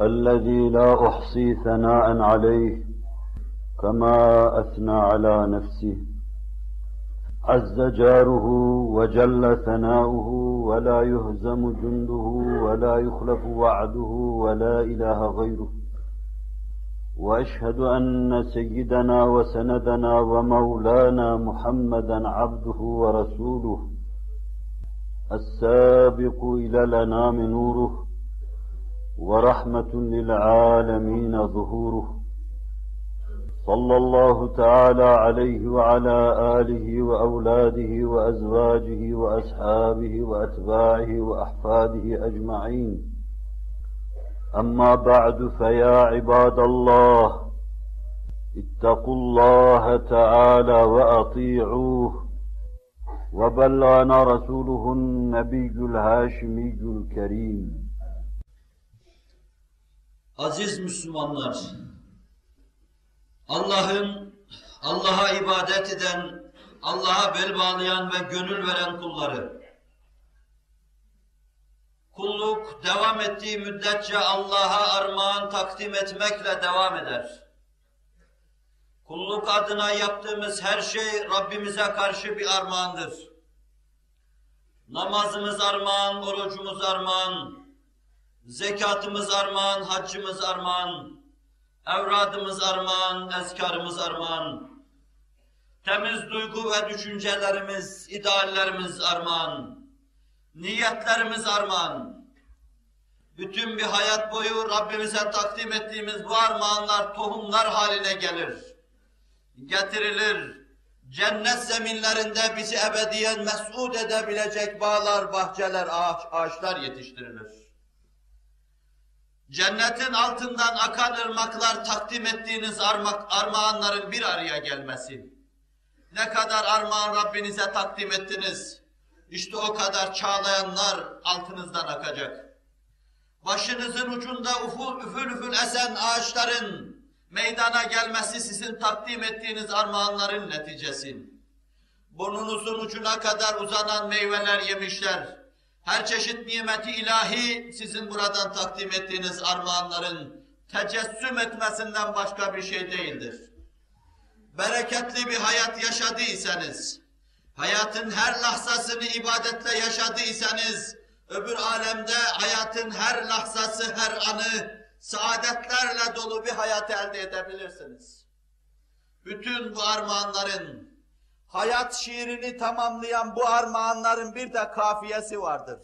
الذي لا أحصي ثناء عليه كما أثنى على نفسه. عز جاره وجل ثناؤه ولا يهزم جنده ولا يخلف وعده ولا إله غيره. وأشهد أن سيدنا وسندنا ومولانا محمدا عبده ورسوله السابق إلى الأنام نوره. ورحمة للعالمين ظهوره. صلى الله تعالى عليه وعلى آله وأولاده وأزواجه وأصحابه وأتباعه وأحفاده أجمعين. أما بعد فيا عباد الله اتقوا الله تعالى وأطيعوه. وبلغنا رسوله النبي الهاشمي الكريم. Aziz Müslümanlar, Allah'ın, Allah'a ibadet eden, Allah'a bel bağlayan ve gönül veren kulları, Kulluk devam ettiği müddetçe Allah'a armağan takdim etmekle devam eder. Kulluk adına yaptığımız her şey Rabbimize karşı bir armağandır. Namazımız armağan, orucumuz armağan, zekatımız armağan, haccımız armağan, evradımız armağan, ezkarımız armağan, temiz duygu ve düşüncelerimiz, ideallerimiz armağan, niyetlerimiz armağan. Bütün bir hayat boyu Rabbimize takdim ettiğimiz bu armağanlar tohumlar haline gelir. Getirilir. Cennet zeminlerinde bizi ebediyen mesut edebilecek bağlar, bahçeler, ağaç, ağaçlar yetiştirilir. Cennetin altından akan ırmaklar takdim ettiğiniz arma armağanların bir araya gelmesi. Ne kadar armağan Rabbinize takdim ettiniz, işte o kadar çağlayanlar altınızdan akacak. Başınızın ucunda uful üfül üfül esen ağaçların meydana gelmesi sizin takdim ettiğiniz armağanların neticesi. Burnunuzun ucuna kadar uzanan meyveler yemişler. Her çeşit nimeti ilahi sizin buradan takdim ettiğiniz armağanların tecessüm etmesinden başka bir şey değildir. Bereketli bir hayat yaşadıysanız, hayatın her lahzasını ibadetle yaşadıysanız, öbür alemde hayatın her lahzası, her anı saadetlerle dolu bir hayat elde edebilirsiniz. Bütün bu armağanların, hayat şiirini tamamlayan bu armağanların bir de kafiyesi vardır.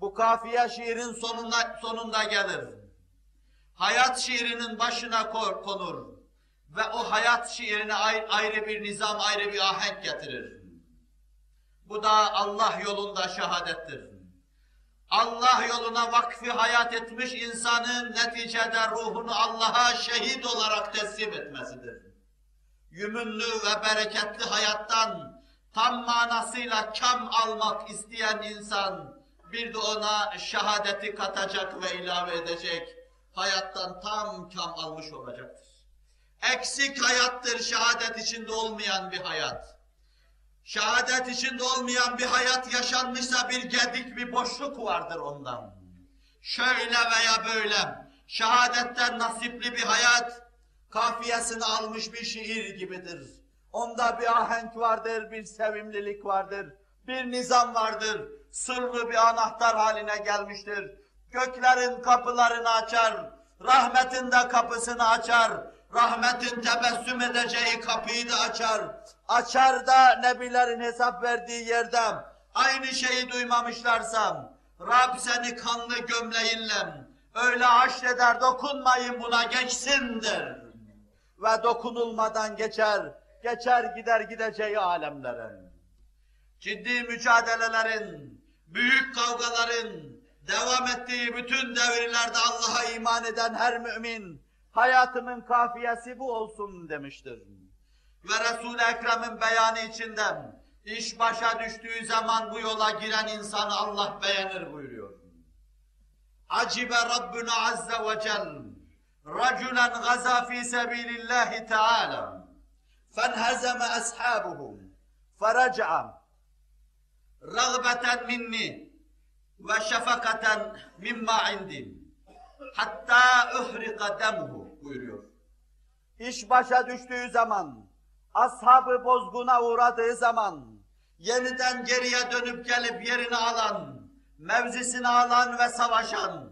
Bu kafiye şiirin sonuna, sonunda gelir. Hayat şiirinin başına konur ve o hayat şiirine ayrı bir nizam, ayrı bir ahenk getirir. Bu da Allah yolunda şehadettir. Allah yoluna vakfi hayat etmiş insanın neticede ruhunu Allah'a şehit olarak teslim etmesidir. Yümünlü ve bereketli hayattan tam manasıyla kam almak isteyen insan bir de ona şehadeti katacak ve ilave edecek hayattan tam kam almış olacaktır. Eksik hayattır şehadet içinde olmayan bir hayat. Şehadet içinde olmayan bir hayat yaşanmışsa bir gedik, bir boşluk vardır ondan. Şöyle veya böyle, şehadetten nasipli bir hayat, kafiyesini almış bir şiir gibidir. Onda bir ahenk vardır, bir sevimlilik vardır, bir nizam vardır, sırlı bir anahtar haline gelmiştir. Göklerin kapılarını açar, rahmetin de kapısını açar, rahmetin tebessüm edeceği kapıyı da açar. Açar da nebilerin hesap verdiği yerde aynı şeyi duymamışlarsam Rab seni kanlı gömleğinle öyle haşreder dokunmayın buna geçsindir. Ve dokunulmadan geçer, geçer gider gideceği alemlerin. Ciddi mücadelelerin, büyük kavgaların, devam ettiği bütün devirlerde Allah'a iman eden her mümin, hayatımın kafiyesi bu olsun demiştir. Ve Resul-i Ekrem'in beyanı içinden, iş başa düştüğü zaman bu yola giren insanı Allah beğenir buyuruyor. Acibe Rabbuna Azze ve Celle, raculen gaza fi sebilillahi Teala, fenhezeme ashabuhum, feraca'a, رغبة مني ve مما عندي hatta اُحْرِقَ demuhu buyuruyor. İş başa düştüğü zaman, ashabı bozguna uğradığı zaman, yeniden geriye dönüp gelip yerini alan, mevzisini alan ve savaşan,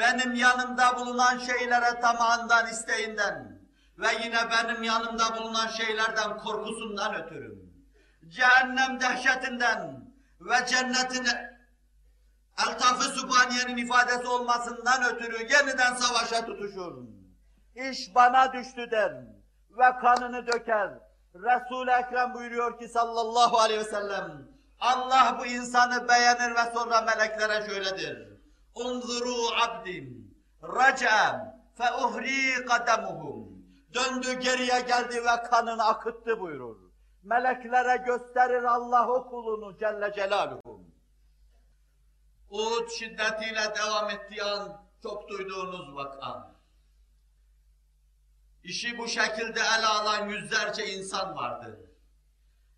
benim yanımda bulunan şeylere tamağından, isteğinden ve yine benim yanımda bulunan şeylerden korkusundan ötürü, cehennem dehşetinden, ve cennetin Eltaf-ı Sübhaniye'nin ifadesi olmasından ötürü yeniden savaşa tutuşur. İş bana düştü der ve kanını döker. Resul-i Ekrem buyuruyor ki sallallahu aleyhi ve sellem, Allah bu insanı beğenir ve sonra meleklere şöyledir. Unzuru abdim, raca'em fe uhri kademuhum. Döndü geriye geldi ve kanını akıttı buyurur. Meleklere gösterir Allah o kulunu Celle Celaluhu. Uhud şiddetiyle devam ettiği an çok duyduğunuz vaka. İşi bu şekilde ele alan yüzlerce insan vardı.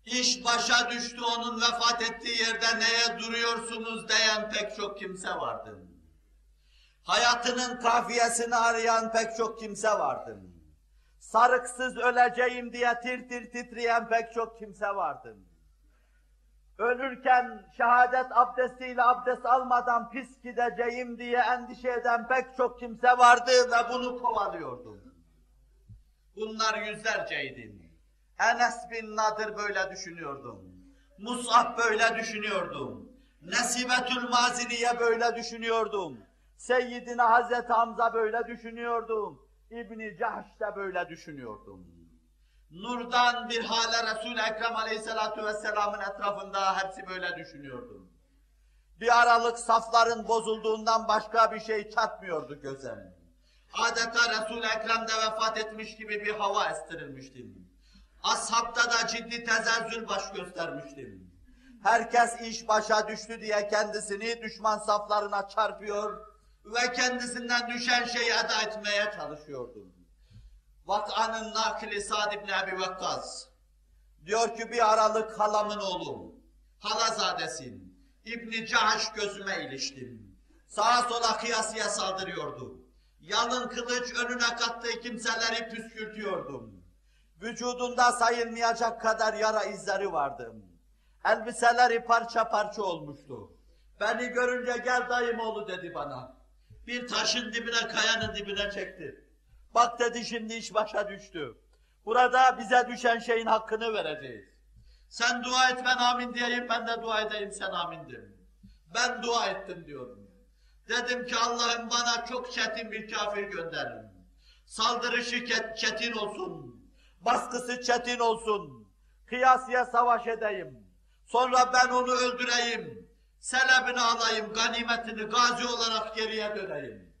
İş başa düştü onun vefat ettiği yerde neye duruyorsunuz diyen pek çok kimse vardı. Hayatının kafiyesini arayan pek çok kimse vardı sarıksız öleceğim diye tir tir titreyen pek çok kimse vardı. Ölürken şehadet abdestiyle abdest almadan pis gideceğim diye endişe eden pek çok kimse vardı ve bunu kovalıyordu. Bunlar yüzlerceydi. Enes bin Nadir böyle düşünüyordum. Mus'ab böyle düşünüyordum. Nesibetül Maziniye böyle düşünüyordum. Seyyidina Hazreti Hamza böyle düşünüyordum. İbni Cahş da böyle düşünüyordum. Nurdan bir hale Resul-i Ekrem Aleyhisselatü Vesselam'ın etrafında hepsi böyle düşünüyordum. Bir aralık safların bozulduğundan başka bir şey çatmıyordu gözem. Adeta Resul-i Ekrem'de vefat etmiş gibi bir hava estirilmiştim. Ashabta da ciddi tezezzül baş göstermiştim. Herkes iş başa düştü diye kendisini düşman saflarına çarpıyor, ve kendisinden düşen şeyi eda etmeye çalışıyordum. Vak'anın nakli Sa'd ibn Ebi Vakkas. Diyor ki bir aralık halamın oğlu, halazadesin. İbni Cahaş gözüme iliştim. Sağa sola kıyasıya saldırıyordu. Yalın kılıç önüne kattığı kimseleri püskürtüyordum. Vücudunda sayılmayacak kadar yara izleri vardı. Elbiseleri parça parça olmuştu. Beni görünce gel dayım oğlu dedi bana. Bir taşın dibine, kayanın dibine çekti. Bak dedi şimdi iş başa düştü. Burada bize düşen şeyin hakkını vereceğiz. Sen dua et ben amin diyeyim, ben de dua edeyim sen amin. Ben dua ettim diyorum. Dedim ki Allah'ım bana çok çetin bir kafir gönderin. Saldırışı çetin olsun. Baskısı çetin olsun. Kıyasıya savaş edeyim. Sonra ben onu öldüreyim selebini alayım, ganimetini gazi olarak geriye döneyim.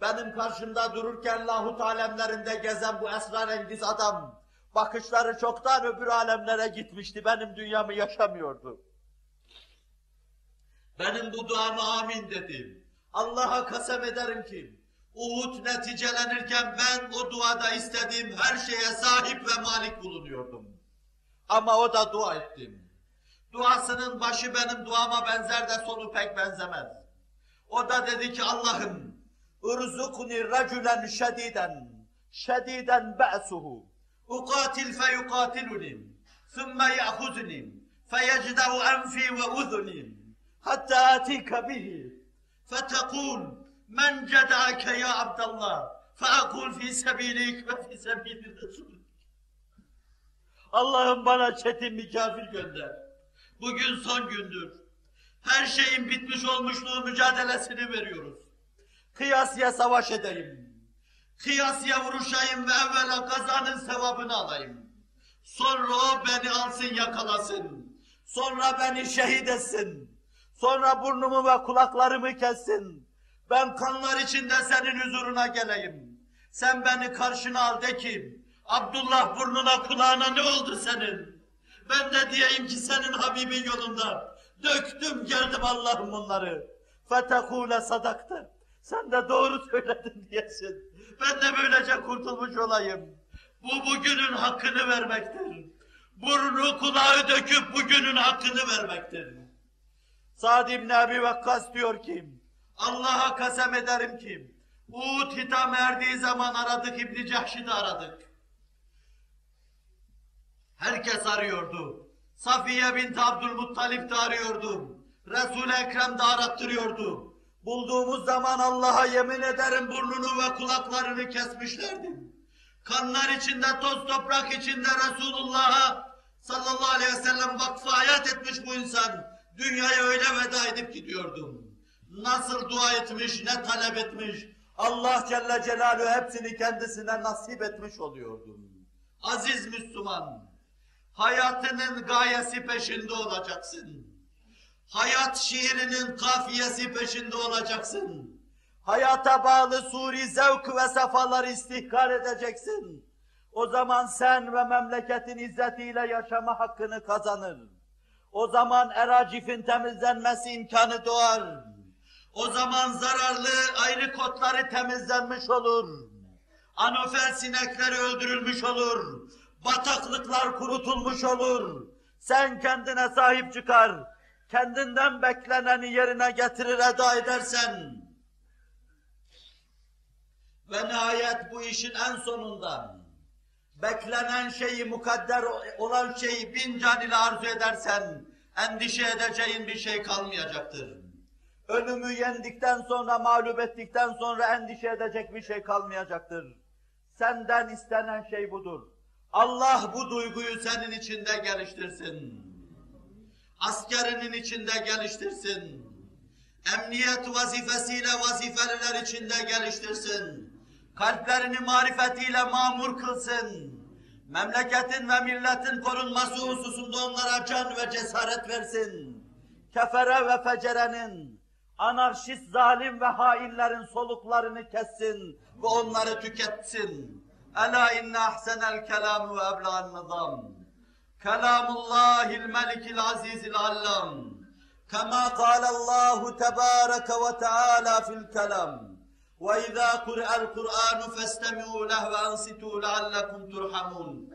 Benim karşımda dururken lahut alemlerinde gezen bu esrarengiz adam, bakışları çoktan öbür alemlere gitmişti, benim dünyamı yaşamıyordu. Benim bu duamı amin dedim. Allah'a kasem ederim ki, Uhud neticelenirken ben o duada istediğim her şeye sahip ve malik bulunuyordum. Ama o da dua ettim. Duasının başı benim duama benzer de sonu pek benzemez. O da dedi ki Allah'ım اُرْزُقْنِ رَجُلًا شَد۪يدًا شَد۪يدًا بَأْسُهُ اُقَاتِلْ فَيُقَاتِلُنِي ثُمَّ يَأْخُذُنِي فَيَجْدَعُ أَنْفِي وَأُذُنِي حَتَّى أَتِيكَ بِهِ فَتَقُولُ Men cedake ya Abdallah fe akul fi sebilik ve fi sebili Resulük. Allah'ım bana çetin mikafir gönder. Bugün son gündür. Her şeyin bitmiş olmuşluğu mücadelesini veriyoruz. Kıyasya savaş edeyim. Kıyasya vuruşayım ve evvela kazanın sevabını alayım. Sonra o beni alsın yakalasın. Sonra beni şehit etsin. Sonra burnumu ve kulaklarımı kessin. Ben kanlar içinde senin huzuruna geleyim. Sen beni karşına al de ki, Abdullah burnuna kulağına ne oldu senin? Ben de diyeyim ki senin Habibin yolunda. Döktüm geldim Allah'ım bunları. Fetekule sadaktı. Sen de doğru söyledin diyesin. Ben de böylece kurtulmuş olayım. Bu bugünün hakkını vermektir. Burnu kulağı döküp bugünün hakkını vermektir. Sa'd ibn Abi Vakkas diyor ki, Allah'a kasem ederim ki, Uhud hitam erdiği zaman aradık İbni Cahş'i de aradık. Herkes arıyordu. Safiye bint Abdülmuttalip de arıyordu. Resul-i Ekrem de arattırıyordu. Bulduğumuz zaman Allah'a yemin ederim burnunu ve kulaklarını kesmişlerdi. Kanlar içinde, toz toprak içinde Resulullah'a sallallahu aleyhi ve sellem vakfı hayat etmiş bu insan. Dünyaya öyle veda edip gidiyordum. Nasıl dua etmiş, ne talep etmiş. Allah Celle Celaluhu hepsini kendisine nasip etmiş oluyordum. Aziz Müslüman, hayatının gayesi peşinde olacaksın. Hayat şiirinin kafiyesi peşinde olacaksın. Hayata bağlı suri zevk ve sefaları istihkar edeceksin. O zaman sen ve memleketin izzetiyle yaşama hakkını kazanır. O zaman eracifin temizlenmesi imkanı doğar. O zaman zararlı ayrı kotları temizlenmiş olur. Anofer sinekleri öldürülmüş olur. Bataklıklar kurutulmuş olur. Sen kendine sahip çıkar. Kendinden bekleneni yerine getirir eda edersen. Ve nihayet bu işin en sonunda beklenen şeyi, mukadder olan şeyi bin can ile arzu edersen endişe edeceğin bir şey kalmayacaktır. Ölümü yendikten sonra, mağlup ettikten sonra endişe edecek bir şey kalmayacaktır. Senden istenen şey budur. Allah bu duyguyu senin içinde geliştirsin. Askerinin içinde geliştirsin. Emniyet vazifesiyle vazifeliler içinde geliştirsin. Kalplerini marifetiyle mamur kılsın. Memleketin ve milletin korunması hususunda onlara can ve cesaret versin. Kefere ve fecerenin, anarşist zalim ve hainlerin soluklarını kessin ve onları tüketsin. Ela inne ahsenel kelam ve ebla'n nizam. Kelamullahil melikil azizil allam. كما قال الله تبارك وتعالى في الكلام وإذا قرأ القرآن فاستمعوا له وأنصتوا لعلكم ترحمون